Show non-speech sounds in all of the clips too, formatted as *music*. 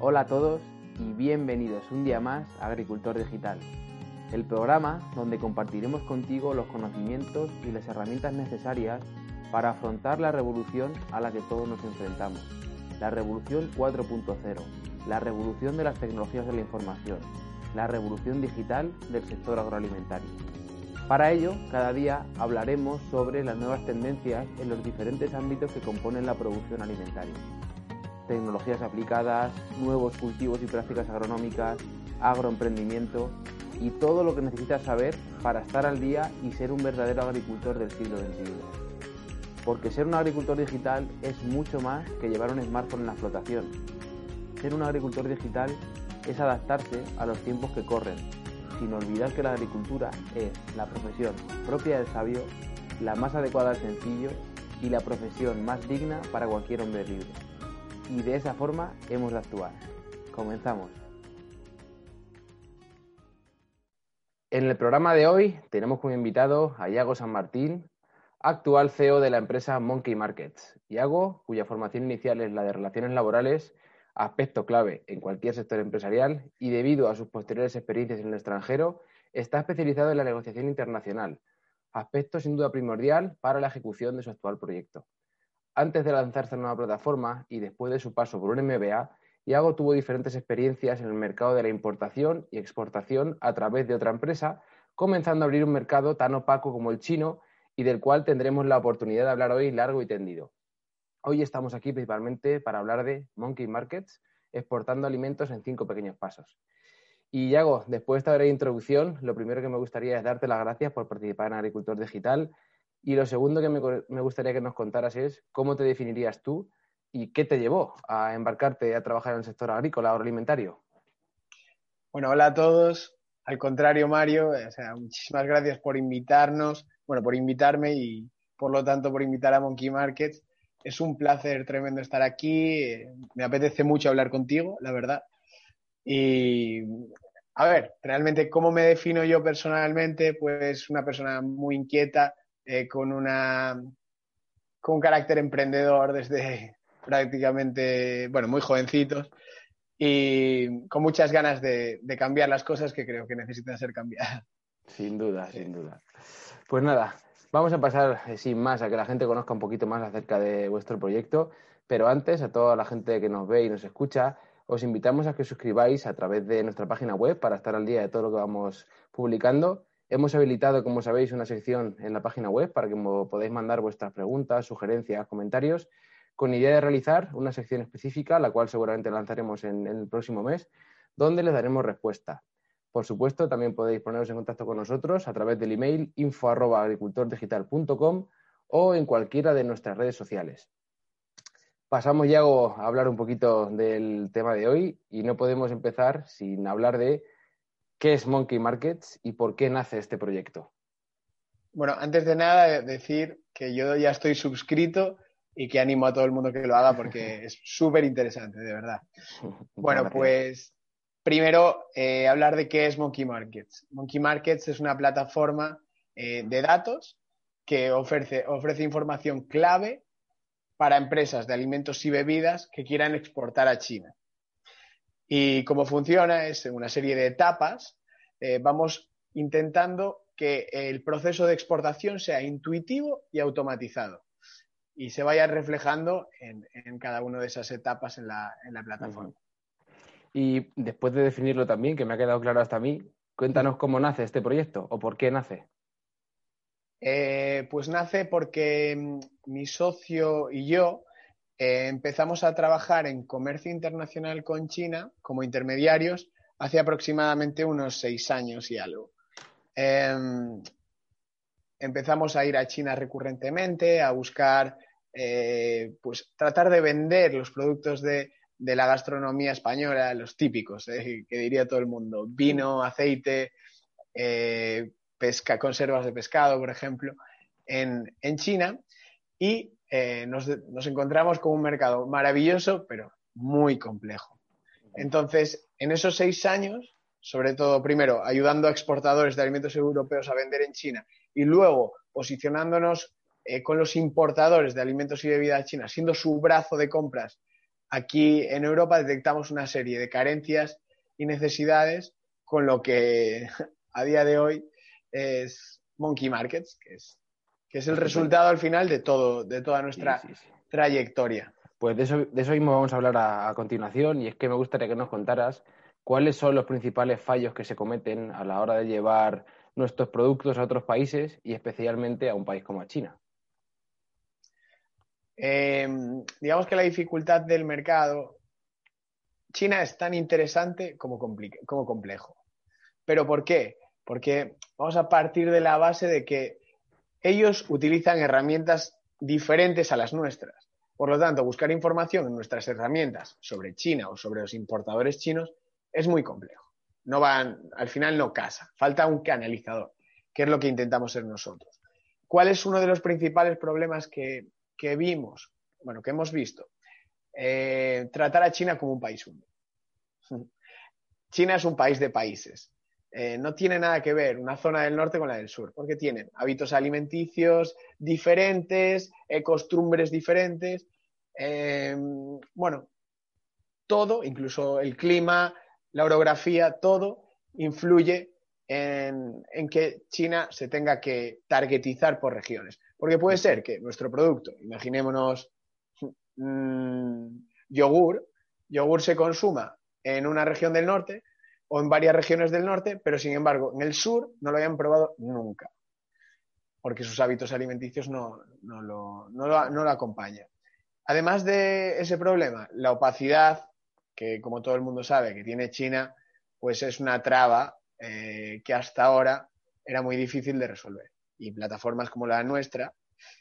Hola a todos y bienvenidos un día más a Agricultor Digital, el programa donde compartiremos contigo los conocimientos y las herramientas necesarias para afrontar la revolución a la que todos nos enfrentamos, la revolución 4.0, la revolución de las tecnologías de la información, la revolución digital del sector agroalimentario. Para ello, cada día hablaremos sobre las nuevas tendencias en los diferentes ámbitos que componen la producción alimentaria tecnologías aplicadas, nuevos cultivos y prácticas agronómicas, agroemprendimiento y todo lo que necesitas saber para estar al día y ser un verdadero agricultor del siglo XXI. Porque ser un agricultor digital es mucho más que llevar un smartphone en la explotación. Ser un agricultor digital es adaptarse a los tiempos que corren, sin olvidar que la agricultura es la profesión propia del sabio, la más adecuada al sencillo y la profesión más digna para cualquier hombre libre y de esa forma hemos de actuar. Comenzamos. En el programa de hoy tenemos como invitado a Iago San Martín, actual CEO de la empresa Monkey Markets. Iago, cuya formación inicial es la de relaciones laborales, aspecto clave en cualquier sector empresarial y debido a sus posteriores experiencias en el extranjero, está especializado en la negociación internacional, aspecto sin duda primordial para la ejecución de su actual proyecto. Antes de lanzarse a una plataforma y después de su paso por un MBA, Iago tuvo diferentes experiencias en el mercado de la importación y exportación a través de otra empresa, comenzando a abrir un mercado tan opaco como el chino y del cual tendremos la oportunidad de hablar hoy largo y tendido. Hoy estamos aquí principalmente para hablar de Monkey Markets, exportando alimentos en cinco pequeños pasos. Y Iago, después de esta breve introducción, lo primero que me gustaría es darte las gracias por participar en Agricultor Digital y lo segundo que me, gustaría que nos contaras es cómo te definirías tú y qué te llevó a embarcarte a trabajar en el sector agrícola agroalimentario. Bueno, hola a todos. Al contrario, Mario, muchísimas gracias por invitarnos, bueno, por invitarme y por lo tanto por invitar a Monkey Markets. Es un placer tremendo estar aquí. Me apetece mucho hablar contigo, la verdad. Y a ver, realmente, ¿cómo me defino yo personalmente? Pues una persona muy inquieta, eh, con, una, con un carácter emprendedor desde *laughs* prácticamente, bueno, muy jovencitos y con muchas ganas de, cambiar las cosas que creo que necesitan ser cambiadas. Sin duda, sin duda. Pues nada, vamos a pasar eh, sin más a que la gente conozca un poquito más acerca de vuestro proyecto, pero antes a toda la gente que nos ve y nos escucha, os invitamos a que os suscribáis a través de nuestra página web para estar al día de todo lo que vamos publicando Hemos habilitado, como sabéis, una sección en la página web para que podáis mandar vuestras preguntas, sugerencias, comentarios, con idea de realizar una sección específica, la cual seguramente lanzaremos en, el próximo mes, donde les daremos respuesta. Por supuesto, también podéis poneros en contacto con nosotros a través del email info.agricultordigital.com o en cualquiera de nuestras redes sociales. Pasamos ya a hablar un poquito del tema de hoy y no podemos empezar sin hablar de ¿Qué es Monkey Markets y por qué nace este proyecto? Bueno, antes de nada, decir que yo ya estoy suscrito y que animo a todo el mundo que lo haga porque *laughs* es súper interesante, de verdad. Bueno, pues primero eh, hablar de qué es Monkey Markets. Monkey Markets es una plataforma eh, de datos que ofrece, ofrece información clave para empresas de alimentos y bebidas que quieran exportar a China. Y cómo funciona es una serie de etapas. Eh, vamos intentando que el proceso de exportación sea intuitivo y automatizado y se vaya reflejando en, cada una de esas etapas en la, plataforma. Y después de definirlo también, que me ha quedado claro hasta a mí, cuéntanos cómo nace este proyecto o por qué nace. Eh, pues nace porque mm, mi socio y yo eh, empezamos a trabajar en comercio internacional con China como intermediarios hace aproximadamente unos seis años y algo. Em, empezamos a ir a China recurrentemente, a buscar eh, pues tratar de vender los productos de, la gastronomía española, los típicos, eh, que diría todo el mundo, vino, aceite, pesca, conservas de pescado, por ejemplo, en, China y nos, nos, encontramos con un mercado maravilloso, pero muy complejo. Entonces, en esos seis años, sobre todo, primero, ayudando a exportadores de alimentos europeos a vender en China y luego posicionándonos eh, con los importadores de alimentos y bebidas China, siendo su brazo de compras aquí en Europa, detectamos una serie de carencias y necesidades con lo que *laughs* a día de hoy es Monkey Markets, que es, que es el resultado al final de, todo, de toda nuestra trayectoria. Pues de eso, de eso mismo vamos a hablar a, continuación y es que me gustaría que nos contaras cuáles son los principales fallos que se cometen a la hora de llevar nuestros productos a otros países y especialmente a un país como China. Em, digamos que la dificultad del mercado, China es tan interesante como, como complejo. ¿Pero por qué? Porque vamos a partir de la base de que ellos utilizan herramientas diferentes a las nuestras. Por lo tanto, buscar información en nuestras herramientas sobre China o sobre los importadores chinos es muy complejo. No van, al final no casa. Falta un canalizador, que es lo que intentamos ser nosotros. ¿Cuál es uno de los principales problemas que, vimos, bueno, que hemos visto, eh, tratar a China como un país único. *laughs* China es un país de países. Eh, no tiene nada que ver una zona del norte con la del sur, porque tienen hábitos alimenticios diferentes, eh, costumbres diferentes. bueno, todo, incluso el clima, la orografía, todo influye en, que China se tenga que targetizar por regiones. Porque puede ser que nuestro producto, imaginémonos mm, yogur, yogur se consuma en una región del norte o en varias regiones del norte, pero sin embargo en el sur no lo hayan probado nunca, porque sus hábitos alimenticios no, lo, no lo acompañan. Además de ese problema, la opacidad, que como todo el mundo sabe que tiene China, pues es una traba eh, que hasta ahora era muy difícil de resolver. Y plataformas como la nuestra,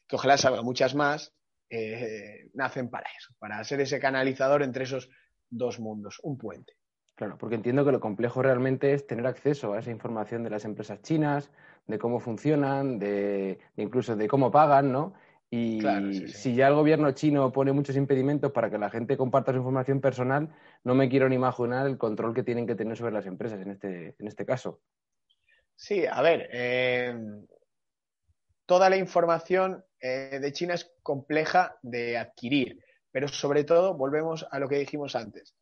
que ojalá salgan muchas más, eh, nacen para eso, para ser ese canalizador entre esos dos mundos, un puente. Claro, porque entiendo que lo complejo realmente es tener acceso a esa información de las empresas chinas, de cómo funcionan, de, incluso de cómo pagan, ¿no? Y si ya el gobierno chino pone muchos impedimentos para que la gente comparta su información personal, no me quiero ni imaginar el control que tienen que tener sobre las empresas en este, en este caso. Sí, a ver, eh, toda la información eh, de China es compleja de adquirir, pero sobre todo volvemos a lo que dijimos antes.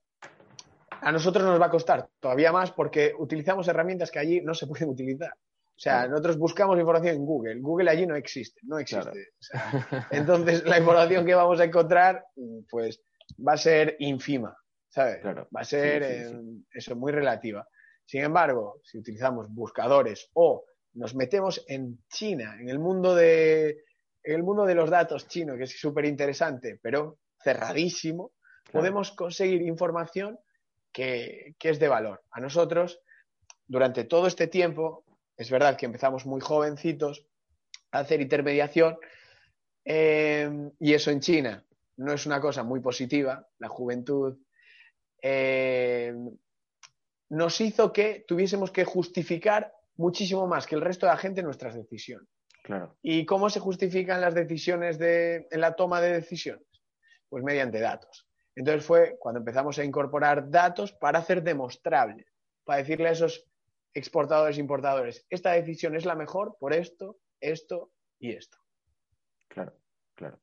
A nosotros nos va a costar todavía más porque utilizamos herramientas que allí no se pueden utilizar. O sea, nosotros buscamos información en Google. Google allí no existe, no existe. entonces, la información que vamos a encontrar, pues, va a ser ínfima, ¿sabes? Va a ser eso muy relativa. Sin embargo, si utilizamos buscadores o nos metemos en China, en el mundo de, el mundo de los datos chino, que es súper interesante, pero cerradísimo, podemos conseguir información que, que es de valor. A nosotros, durante todo este tiempo, es verdad que empezamos muy jovencitos a hacer intermediación eh, y eso en China no es una cosa muy positiva, la juventud. Eh, nos hizo que tuviésemos que justificar muchísimo más que el resto de la gente nuestras decisiones. Claro. ¿Y cómo se justifican las decisiones de, en la toma de decisiones? Pues mediante datos. Entonces fue cuando empezamos a incorporar datos para hacer demostrable, para decirle a esos exportadores importadores, esta decisión es la mejor por esto, esto y esto. Claro, claro.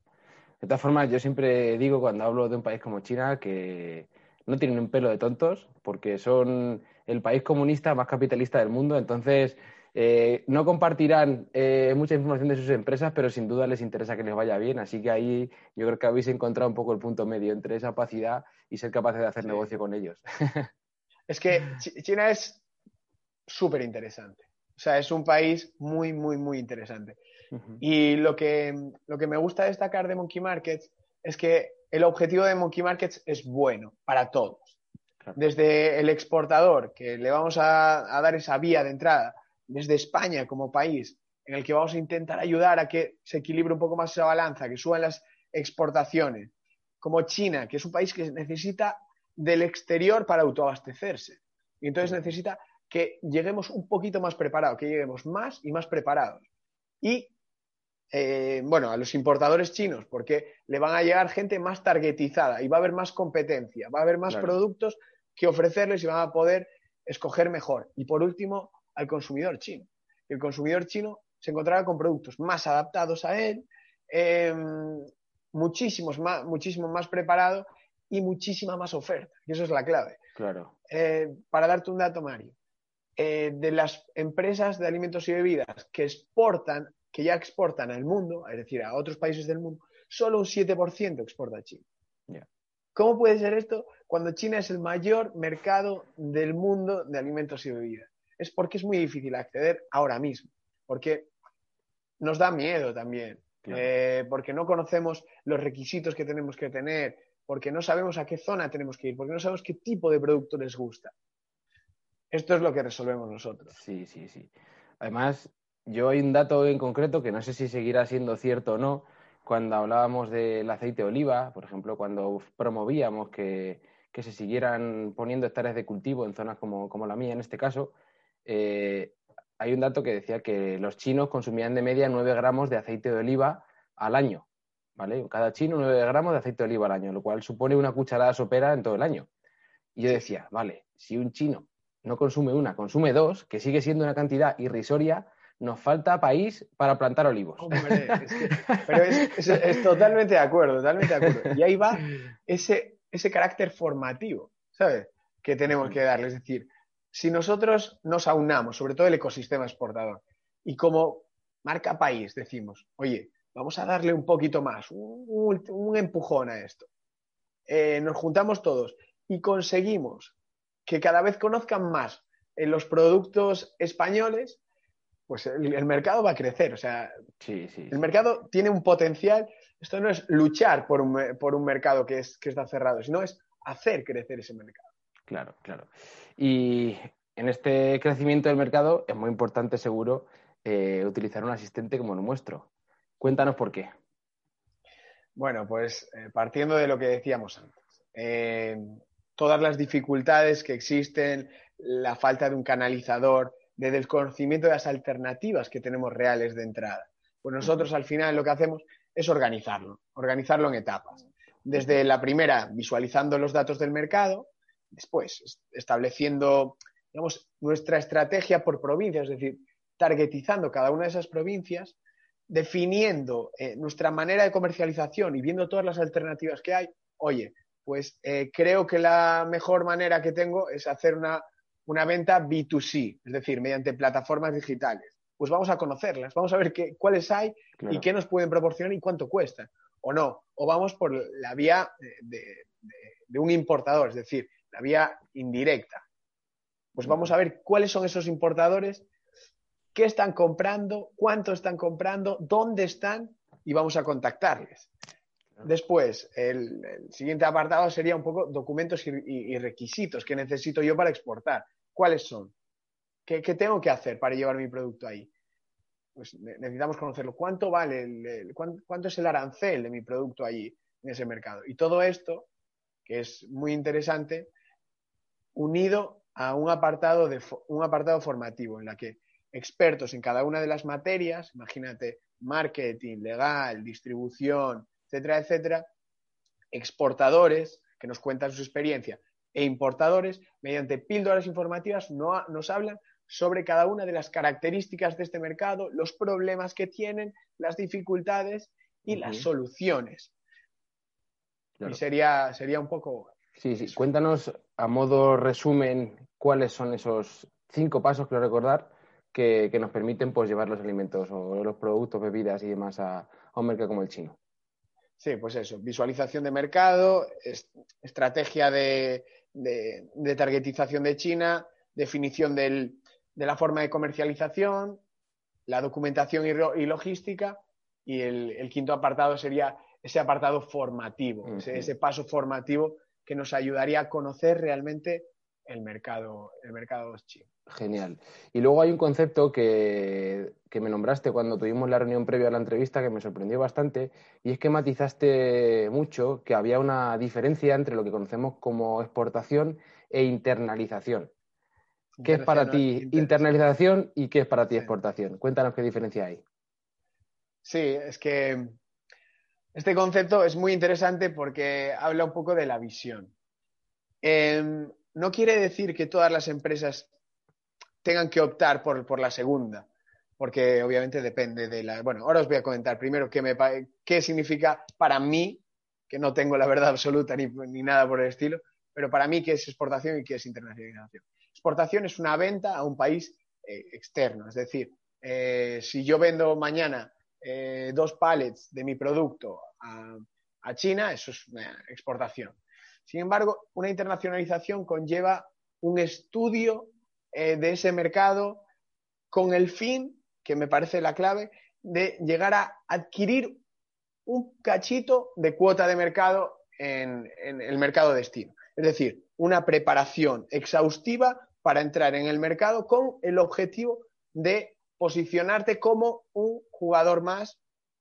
De todas formas, yo siempre digo cuando hablo de un país como China que no tienen un pelo de tontos porque son el país comunista más capitalista del mundo, entonces eh, no compartirán eh, mucha información de sus empresas, pero sin duda les interesa que les vaya bien, así que ahí yo creo que habéis encontrado un poco el punto medio entre esa opacidad y ser capaces de hacer negocio con ellos. *laughs* es que China es súper interesante. O sea, es un país muy, muy, muy interesante. Y lo que, lo que me gusta destacar de Monkey Markets es que el objetivo de Monkey Markets es bueno para todos. Desde el exportador, que le vamos a, dar esa vía de entrada, desde España como país, en el que vamos a intentar ayudar a que se equilibre un poco más esa balanza, que suban las exportaciones, como China, que es un país que necesita del exterior para autoabastecerse. Y entonces necesita que lleguemos un poquito más preparados, que lleguemos más y más preparados. Y, eh, bueno, a los importadores chinos, porque le van a llegar gente más targetizada y va a haber más competencia, va a haber más productos que ofrecerles y van a poder escoger mejor. Y por último, al consumidor chino. El consumidor chino se encontrará con productos más adaptados a él, em, muchísimos más, muchísimo más preparado y muchísima más oferta. Y eso es la clave. Claro. Eh, para darte un dato, Mario, eh, de las empresas de alimentos y bebidas que exportan, que ya exportan al mundo, es decir, a otros países del mundo, solo un 7% exporta a China. ¿Cómo puede ser esto cuando China es el mayor mercado del mundo de alimentos y bebidas? Es porque es muy difícil acceder ahora mismo, porque nos da miedo también, eh, porque no conocemos los requisitos que tenemos que tener, porque no sabemos a qué zona tenemos que ir, porque no sabemos qué tipo de producto les gusta. Esto es lo que resolvemos nosotros. Sí, sí, sí. Además, yo hay un dato en concreto que no sé si seguirá siendo cierto o no, cuando hablábamos del aceite de oliva, por ejemplo, cuando promovíamos que, se siguieran poniendo hectáreas de cultivo en zonas como, la mía en este caso, eh, hay un dato que decía que los chinos consumían de media 9 gramos de aceite de oliva al año. ¿Vale? Cada chino 9 gramos de aceite de oliva al año, lo cual supone una cucharada sopera en todo el año. Y yo decía, vale, si un chino no consume una, consume dos, que sigue siendo una cantidad irrisoria, nos falta país para plantar olivos. *laughs* pero es, totalmente de acuerdo, totalmente de acuerdo. Y ahí va ese, ese carácter formativo, ¿sabes? Que tenemos que darle. Es decir, si nosotros nos aunamos, sobre todo el ecosistema exportador, y como marca país decimos, oye, vamos a darle un poquito más, un, empujón a esto. Eh, nos juntamos todos y conseguimos que cada vez conozcan más en los productos españoles, pues el, mercado va a crecer. O sea, el mercado tiene un potencial. Esto no es luchar por un, por un mercado que, es, que está cerrado, sino es hacer crecer ese mercado. Claro, claro. Y en este crecimiento del mercado es muy importante, seguro, eh, utilizar un asistente como el nuestro. Cuéntanos por qué. Bueno, pues eh, partiendo de lo que decíamos antes, eh, todas las dificultades que existen, la falta de un canalizador, de desconocimiento de las alternativas que tenemos reales de entrada. Pues nosotros al final lo que hacemos es organizarlo, organizarlo en etapas. Desde la primera, visualizando los datos del mercado, después estableciendo, digamos, nuestra estrategia por provincia, es decir, targetizando cada una de esas provincias, definiendo eh, nuestra manera de comercialización y viendo todas las alternativas que hay, oye, pues eh, creo que la mejor manera que tengo es hacer una una venta B2C, es decir, mediante plataformas digitales. Pues vamos a conocerlas, vamos a ver qué, cuáles hay y qué nos pueden proporcionar y cuánto cuestan, o no. O vamos por la vía de, un importador, es decir, la vía indirecta. Pues vamos a ver cuáles son esos importadores, qué están comprando, cuánto están comprando, dónde están y vamos a contactarles. Después, el, siguiente apartado sería un poco documentos y, requisitos que necesito yo para exportar. ¿Cuáles son? ¿Qué, tengo que hacer para llevar mi producto ahí? Pues necesitamos conocerlo. ¿Cuánto vale? El, cuánto, es el arancel de mi producto allí en ese mercado? Y todo esto, que es muy interesante, unido a un apartado, de, un apartado formativo en la que expertos en cada una de las materias, imagínate, marketing, legal, distribución, etcétera, etcétera, exportadores que nos cuentan su experiencia e importadores, mediante píldoras informativas, no, nos hablan sobre cada una de las características de este mercado, los problemas que tienen, las dificultades y las soluciones. Y sería, sería un poco. Sí, sí. Cuéntanos a modo resumen cuáles son esos cinco pasos, quiero recordar, que, nos permiten pues, llevar los alimentos o los productos, bebidas y demás a un mercado como el chino. Sí, pues eso, visualización de mercado, estrategia de, targetización de China, definición de la forma de comercialización, la documentación y, logística, y el, quinto apartado sería ese apartado formativo, ese, paso formativo que nos ayudaría a conocer realmente el mercado, el mercado chino. Genial. Y luego hay un concepto que, que, me nombraste cuando tuvimos la reunión previa a la entrevista que me sorprendió bastante, y es que matizaste mucho que había una diferencia entre lo que conocemos como exportación e internalización. ¿Qué es para ti internalización y qué es para ti exportación? Cuéntanos qué diferencia hay. Sí, es que este concepto es muy interesante porque habla un poco de la visión. Em, no quiere decir que todas las empresas tengan que optar por, la segunda, porque obviamente depende de la... Bueno, ahora os voy a comentar primero qué, significa para mí, que no tengo la verdad absoluta ni, nada por el estilo, pero para mí qué es exportación y qué es internacionalización. Exportación es una venta a un país eh, externo, es decir, eh, si yo vendo mañana eh, dos pallets de mi producto a, China, eso es una exportación. Sin embargo, una internacionalización conlleva un estudio eh, de ese mercado con el fin, que me parece la clave, de llegar a adquirir un cachito de cuota de mercado en, el mercado destino. Es decir, una preparación exhaustiva para entrar en el mercado con el objetivo de posicionarte como un jugador más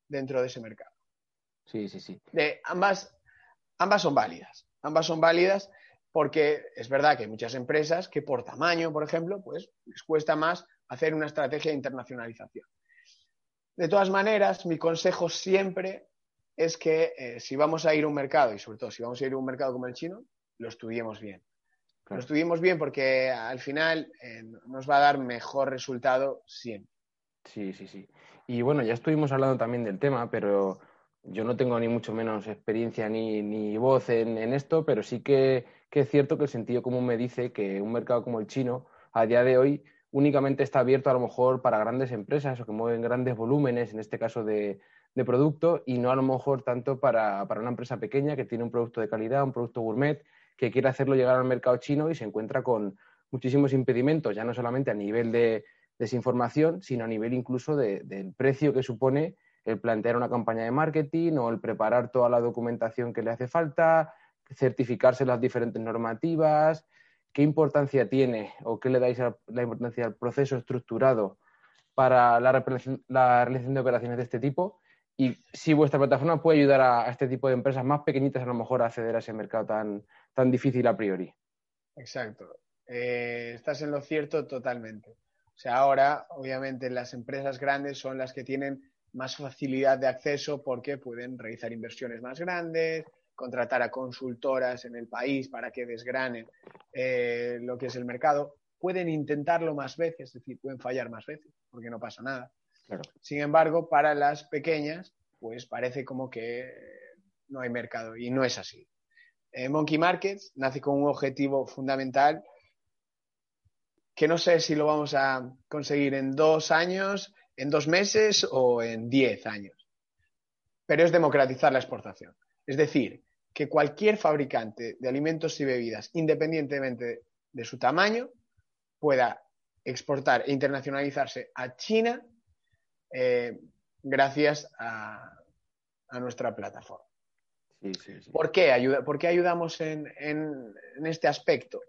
dentro de ese mercado. Sí, sí, sí. De ambas, ambas son válidas. Ambas son válidas porque es verdad que hay muchas empresas que por tamaño, por ejemplo, pues les cuesta más hacer una estrategia de internacionalización. De todas maneras, mi consejo siempre es que eh, si vamos a ir a un mercado, y sobre todo si vamos a ir a un mercado como el chino, lo estudiemos bien. Lo estudiemos bien porque al final eh, nos va a dar mejor resultado siempre. Sí, sí, sí. Y bueno, ya estuvimos hablando también del tema, pero yo no tengo ni mucho menos experiencia ni, voz en, esto, pero sí que, es cierto que el sentido común me dice que un mercado como el chino, a día de hoy, únicamente está abierto a lo mejor para grandes empresas o que mueven grandes volúmenes, en este caso de, producto, y no a lo mejor tanto para, una empresa pequeña que tiene un producto de calidad, un producto gourmet, que quiere hacerlo llegar al mercado chino y se encuentra con muchísimos impedimentos, ya no solamente a nivel de desinformación, sino a nivel incluso del precio que supone el plantear una campaña de marketing o el preparar toda la documentación que le hace falta, certificarse las diferentes normativas, qué importancia tiene o qué le dais la importancia al proceso estructurado para la, realización de operaciones de este tipo y si vuestra plataforma puede ayudar a, este tipo de empresas más pequeñitas a lo mejor a acceder a ese mercado tan, tan difícil a priori. Exacto. Eh, estás en lo cierto totalmente. O sea, ahora, obviamente, las empresas grandes son las que tienen más facilidad de acceso porque pueden realizar inversiones más grandes, contratar a consultoras en el país para que desgranen eh, lo que es el mercado. Pueden intentarlo más veces, es decir, pueden fallar más veces, porque no pasa nada. Sin embargo, para las pequeñas, pues parece como que no hay mercado y no es así. Eh, Monkey Markets nace con un objetivo fundamental que no sé si lo vamos a conseguir en dos años, en dos meses o en diez años. Pero es democratizar la exportación. Es decir, que cualquier fabricante de alimentos y bebidas, independientemente de su tamaño, pueda exportar e internacionalizarse a China eh, gracias a, nuestra plataforma. ¿Por, qué ayudamos en, en este aspecto?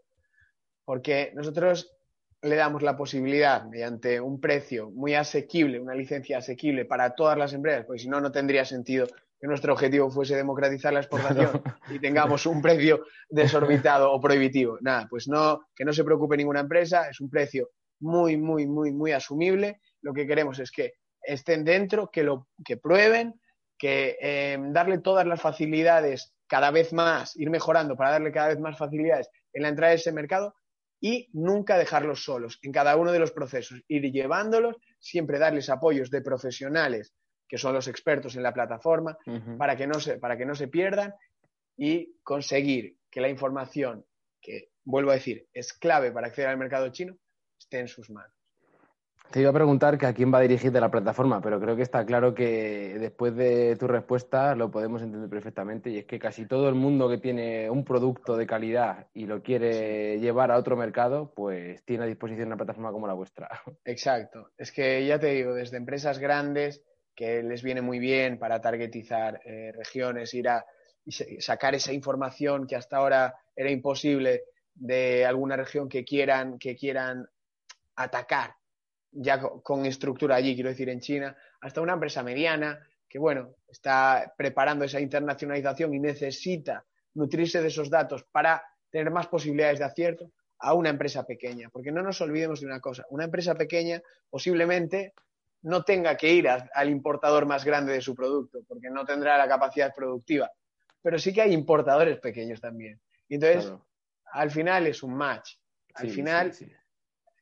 Porque nosotros le damos la posibilidad, mediante un precio muy asequible, una licencia asequible para todas las empresas, porque si no, no tendría sentido que nuestro objetivo fuese democratizar la exportación *laughs* y tengamos un precio desorbitado o prohibitivo. Nada, pues no, que no se preocupe ninguna empresa, es un precio muy, muy, muy, muy asumible. Lo que queremos es que estén dentro, que lo que prueben, que eh, darle todas las facilidades cada vez más, ir mejorando para darle cada vez más facilidades en la entrada de ese mercado y nunca dejarlos solos en cada uno de los procesos, ir llevándolos, siempre darles apoyos de profesionales que son los expertos en la plataforma para, que no se, para que no se pierdan y conseguir que la información, que vuelvo a decir, es clave para acceder al mercado chino, esté en sus manos. Te iba a preguntar que a quién va a de la plataforma, pero creo que está claro que después de tu respuesta lo podemos entender perfectamente y es que casi todo el mundo que tiene un producto de calidad y lo quiere llevar a otro mercado, pues tiene a disposición una plataforma como la vuestra. *laughs* Exacto. Es que ya te digo, desde empresas grandes que les viene muy bien para targetizar eh, regiones, ir a sacar esa información que hasta ahora era imposible de alguna región que quieran, que quieran atacar ya con estructura allí, quiero decir en China, hasta una empresa mediana que, bueno, está preparando esa internacionalización y necesita nutrirse de esos datos para tener más posibilidades de acierto a una empresa pequeña. Porque no nos olvidemos de una cosa, una empresa pequeña posiblemente no tenga que ir al importador más grande de su producto, porque no tendrá la capacidad productiva. Pero sí que hay importadores pequeños también. Y entonces, al final es un match. Al final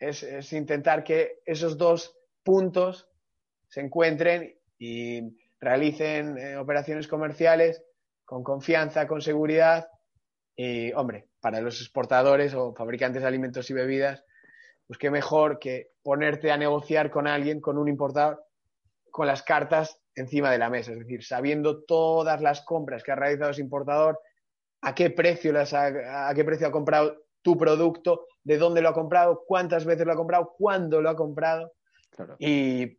es, intentar que esos dos puntos se encuentren y realicen eh, operaciones comerciales con confianza, con seguridad. Y, hombre, para los exportadores o fabricantes de alimentos y bebidas, pues qué mejor que ponerte a negociar con alguien, con un importador, con las cartas encima de la mesa, es decir, sabiendo todas las compras que ha realizado ese importador, a qué precio las a qué precio ha comprado tu producto, de dónde lo ha comprado, cuántas veces lo ha comprado, cuándo lo ha comprado y,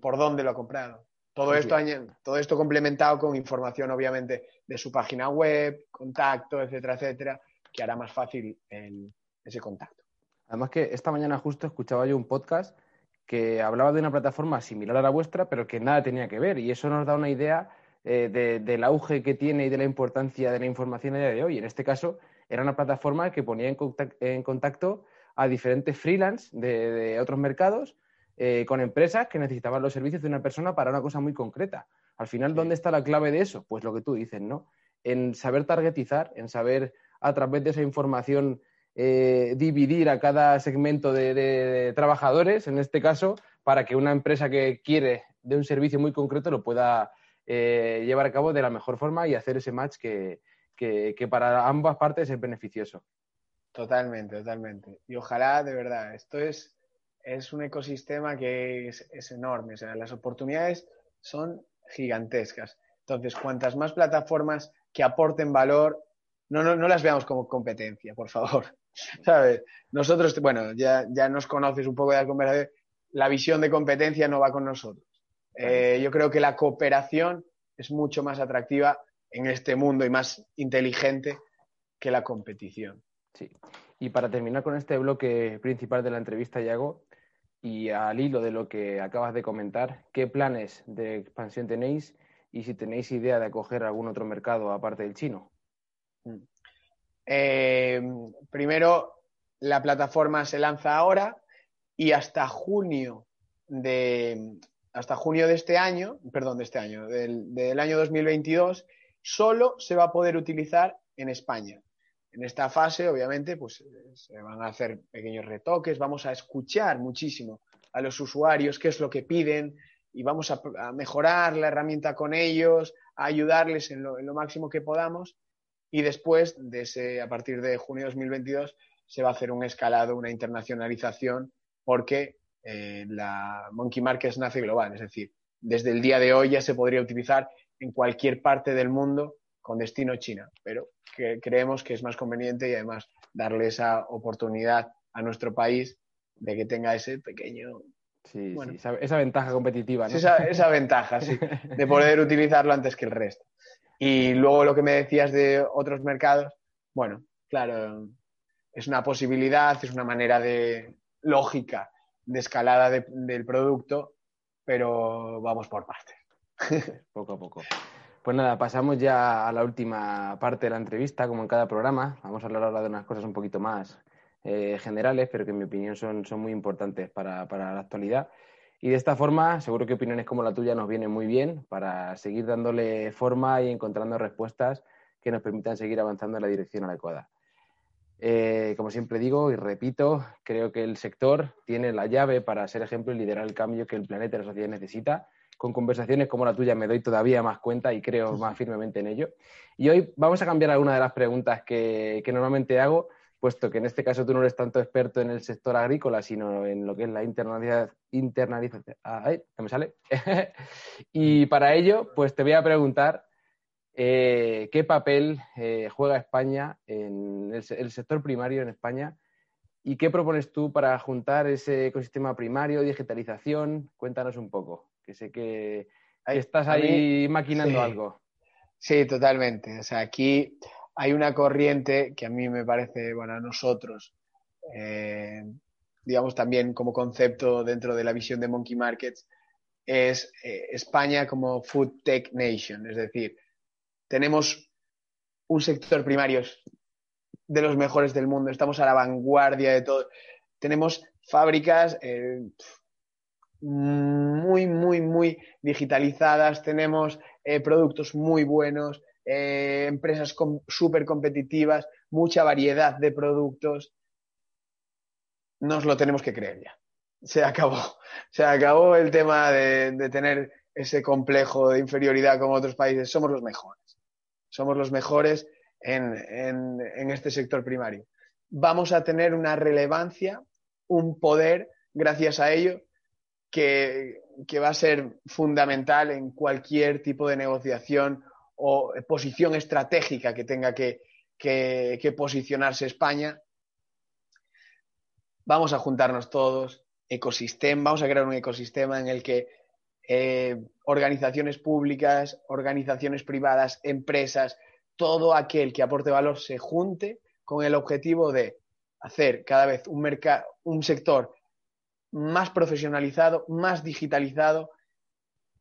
por dónde lo ha comprado. Todo esto, todo esto complementado con información, obviamente, de su página web, contacto, etcétera, etcétera, que hará más fácil ese contacto. Además que esta mañana justo escuchaba yo un podcast que hablaba de una plataforma similar a la vuestra, pero que nada tenía que ver. Y eso nos da una idea eh, del auge que tiene y de la importancia de la información a día de hoy. En este caso, era una plataforma que ponía en contacto, a diferentes freelance de, otros mercados eh, con empresas que necesitaban los servicios de una persona para una cosa muy concreta. Al final, ¿dónde está la clave de eso? Pues lo que tú dices, ¿no? En saber targetizar, en saber a través de esa información eh, dividir a cada segmento de, trabajadores, en este caso, para que una empresa que quiere de un servicio muy concreto lo pueda eh, llevar a cabo de la mejor forma y hacer ese match que, que, para ambas partes es beneficioso. Totalmente, totalmente. Y ojalá, de verdad, esto es, es un ecosistema que es, enorme. O sea, las oportunidades son gigantescas. Entonces, cuantas más plataformas que aporten valor, no, no, no las veamos como competencia, por favor. *laughs* ¿Sabes? Nosotros, bueno, ya, ya nos conoces un poco de la conversación, la visión de competencia no va con nosotros. Eh, yo creo que la cooperación es mucho más atractiva en este mundo y más inteligente que la competición. Sí. Y para terminar con este bloque principal de la entrevista, Yago, y al hilo de lo que acabas de comentar, ¿qué planes de expansión tenéis y si tenéis idea de acoger algún otro mercado aparte del chino? Mm. Eh, primero, la plataforma se lanza ahora y hasta junio de hasta junio de este año, perdón, de este año, del, del año 2022, solo se va a poder utilizar en España. En esta fase, obviamente, pues se van a hacer pequeños retoques, vamos a escuchar muchísimo a los usuarios qué es lo que piden y vamos a, mejorar la herramienta con ellos, a ayudarles en lo, máximo que podamos y después, de a partir de junio de 2022, se va a hacer un escalado, una internacionalización, porque eh, la Monkey Market nace global, es decir, desde el día de hoy ya se podría utilizar en cualquier parte del mundo con destino China, pero que creemos que es más conveniente y además darle esa oportunidad a nuestro país de que tenga ese pequeño... Sí, esa, ventaja competitiva. ¿no? Esa, esa, ventaja, sí, de poder *laughs* utilizarlo antes que el resto. Y luego lo que me decías de otros mercados, bueno, claro, es una posibilidad, es una manera de lógica de escalada del producto, pero vamos por partes. *laughs* poco a poco. Pues nada, pasamos ya a la última parte de la entrevista, como en cada programa. Vamos a hablar ahora de unas cosas un poquito más eh, generales, pero que en mi opinión son, muy importantes para, para, la actualidad. Y de esta forma, seguro que opiniones como la tuya nos vienen muy bien para seguir dándole forma y encontrando respuestas que nos permitan seguir avanzando en la dirección adecuada. Eh, como siempre digo y repito, creo que el sector tiene la llave para ser ejemplo y liderar el cambio que el planeta y la sociedad necesita con conversaciones como la tuya me doy todavía más cuenta y creo más firmemente en ello. Y hoy vamos a cambiar alguna de las preguntas que, normalmente hago, puesto que en este caso tú no eres tanto experto en el sector agrícola, sino en lo que es la internalización. Ay, me sale. *laughs* y para ello, pues te voy a preguntar eh, qué papel eh, juega España en el, sector primario en España y qué propones tú para juntar ese ecosistema primario, digitalización. Cuéntanos un poco que sé que, estás ahí maquinando algo. Sí, totalmente. O sea, aquí hay una corriente que a mí me parece, bueno, a nosotros, eh, digamos también como concepto dentro de la visión de Monkey Markets, es eh, España como Food Tech Nation. Es decir, tenemos un sector primario de los mejores del mundo, estamos a la vanguardia de todo. Tenemos fábricas eh, muy, muy, muy digitalizadas, tenemos eh, productos muy buenos, empresas súper competitivas, mucha variedad de productos. Nos lo tenemos que creer ya se acabó. *laughs* Se acabó el tema de, tener ese complejo de inferioridad como otros países. Somos los mejores. Somos los mejores en, este sector primario. Vamos a tener una relevancia, un poder, gracias a ello, que, va a ser fundamental en cualquier tipo de negociación o posición estratégica que tenga que, posicionarse España. Vamos a juntarnos todos, ecosistema, vamos a crear un ecosistema en el que eh, organizaciones públicas, organizaciones privadas, empresas, todo aquel que aporte valor se junte con el objetivo de hacer cada vez un, un sector más profesionalizado, más digitalizado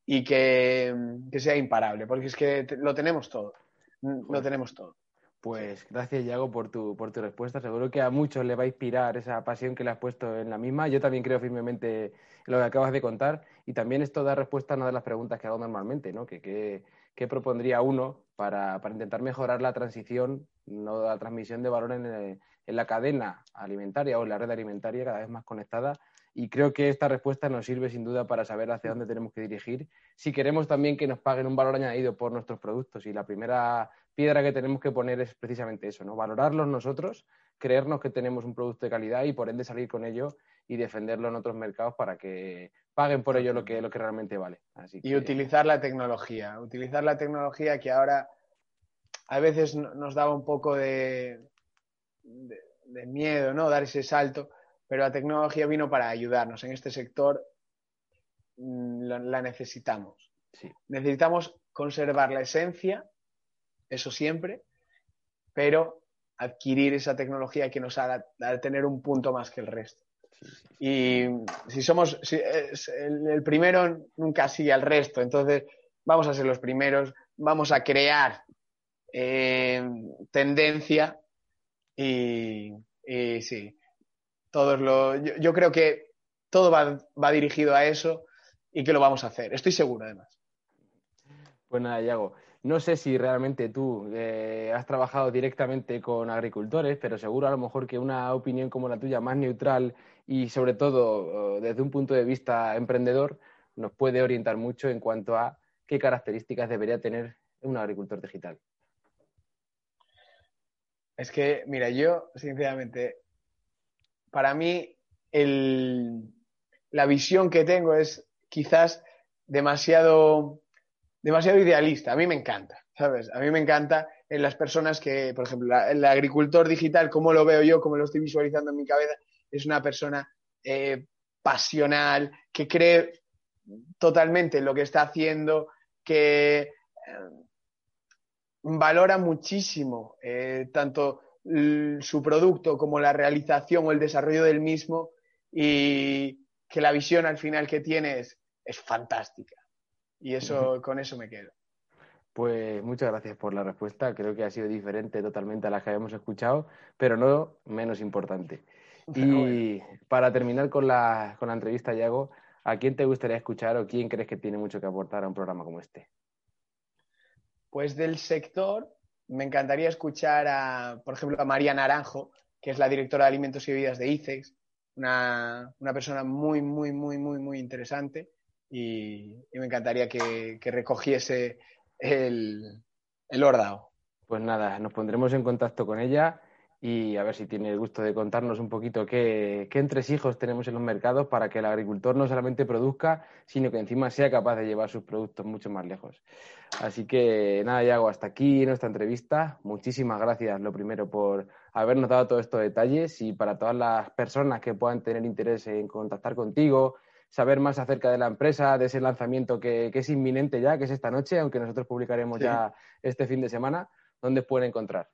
y que, que, sea imparable, porque es que lo tenemos todo, lo tenemos todo. Pues gracias, Yago, por tu, por tu respuesta. Seguro que a muchos le va a inspirar esa pasión que le has puesto en la misma. Yo también creo firmemente en lo que acabas de contar. Y también esto da respuesta a una de las preguntas que hago normalmente, ¿no? Que, ¿Qué propondría uno para, para, intentar mejorar la transición, no la transmisión de valor en, en, la cadena alimentaria o en la red alimentaria cada vez más conectada? Y creo que esta respuesta nos sirve sin duda para saber hacia dónde tenemos que dirigir. Si queremos también que nos paguen un valor añadido por nuestros productos. Y la primera piedra que tenemos que poner es precisamente eso, ¿no? Valorarlos nosotros, creernos que tenemos un producto de calidad y por ende salir con ello y defenderlo en otros mercados para que paguen por ello lo que, lo que realmente vale. Y utilizar la tecnología, utilizar la tecnología que ahora a veces nos daba un poco de, de, miedo, ¿no? Dar ese salto, pero la tecnología vino para ayudarnos. En este sector mm, la, necesitamos. Necesitamos conservar la esencia eso siempre, pero adquirir esa tecnología que nos haga tener un punto más que el resto. Y si somos, el, primero nunca sigue al resto, entonces vamos a ser los primeros, vamos a crear eh, tendencia y, sí, todos lo, yo, creo que todo va, va dirigido a eso y que lo vamos a hacer, estoy seguro además. Pues nada, Yago. No sé si realmente tú eh, has trabajado directamente con agricultores, pero seguro a lo mejor que una opinión como la tuya, más neutral y sobre todo eh, desde un punto de vista emprendedor, nos puede orientar mucho en cuanto a qué características debería tener un agricultor digital. Es que, mira, yo, sinceramente, para mí la visión que tengo es quizás demasiado demasiado idealista. A mí me encanta, ¿sabes? A mí me encanta en las personas que, por ejemplo, el agricultor digital, como lo veo yo, como lo estoy visualizando en mi cabeza, es una persona eh, pasional, que cree totalmente en lo que está haciendo, que eh, valora muchísimo eh, tanto su producto como la realización o el desarrollo del mismo y que la visión al final que tiene es fantástica. Y eso, con eso me quedo. Pues muchas gracias por la respuesta. Creo que ha sido diferente totalmente a la que habíamos escuchado, pero no menos importante. *laughs* Y para terminar con la, con la entrevista, Yago, ¿a quién te gustaría escuchar o quién crees que tiene mucho que aportar a un programa como este? Pues del sector, me encantaría escuchar a, por ejemplo, a María Naranjo, que es la directora de alimentos y bebidas de ICEX, una, persona muy, muy, muy, muy, muy interesante y, me encantaría que, recogiese el, el Pues nada, nos pondremos en contacto con ella y a ver si tiene el gusto de contarnos un poquito qué, qué entresijos tenemos en los mercados para que el agricultor no solamente produzca, sino que encima sea capaz de llevar sus productos mucho más lejos. Así que nada, Yago, hasta aquí nuestra entrevista. Muchísimas gracias, lo primero, por habernos dado todos estos detalles y para todas las personas que puedan tener interés en contactar contigo, saber más acerca de la empresa, de ese lanzamiento que, es inminente ya, que es esta noche, aunque nosotros publicaremos ya este fin de semana, ¿dónde pueden encontrar?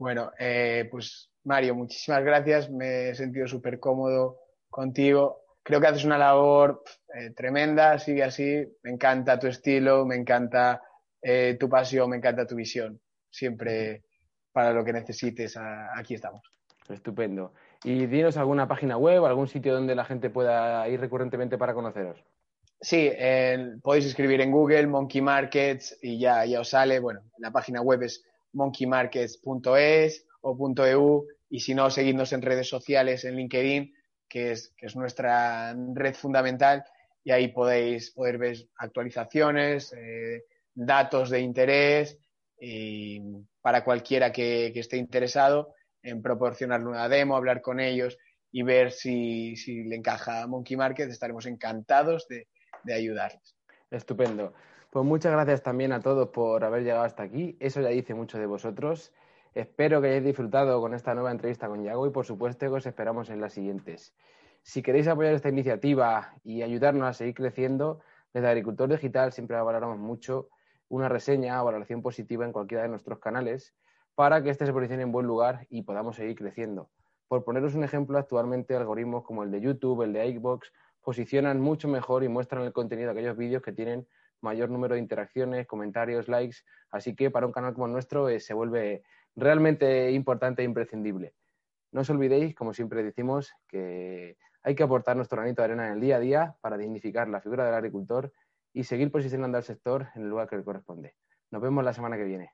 Bueno, eh, pues Mario, muchísimas gracias. Me he sentido súper cómodo contigo. Creo que haces una labor eh, tremenda, sigue así. Me encanta tu estilo, me encanta eh, tu pasión, me encanta tu visión. Siempre para lo que necesites, aquí estamos. Estupendo. Y dinos alguna página web, algún sitio donde la gente pueda ir recurrentemente para conoceros. Sí, podéis escribir en Google Monkey Markets y ya, ya os sale. Bueno, la página web es monkeymarkets.es o .eu y si no, seguidnos en redes sociales, en LinkedIn, que es, que es nuestra red fundamental y ahí podéis poder ver actualizaciones, eh, datos de interés y para cualquiera que, esté interesado en proporcionarle una demo, hablar con ellos y ver si, le encaja a Monkey Market, estaremos encantados de, de ayudarles. Estupendo. Pues muchas gracias también a todos por haber llegado hasta aquí. Eso ya dice mucho de vosotros. Espero que hayáis disfrutado con esta nueva entrevista con Yago y por supuesto que os esperamos en las siguientes. Si queréis apoyar esta iniciativa y ayudarnos a seguir creciendo, desde Agricultor Digital siempre valoramos mucho una reseña o valoración positiva en cualquiera de nuestros canales para que este se posicione en buen lugar y podamos seguir creciendo. Por poneros un ejemplo, actualmente algoritmos como el de YouTube, el de iBox, posicionan mucho mejor y muestran el contenido de aquellos vídeos que tienen mayor número de interacciones, comentarios, likes. Así que para un canal como el nuestro eh, se vuelve realmente importante e imprescindible. No os olvidéis, como siempre decimos, que hay que aportar nuestro granito de arena en el día a día para dignificar la figura del agricultor y seguir posicionando al sector en el lugar que le corresponde. Nos vemos la semana que viene.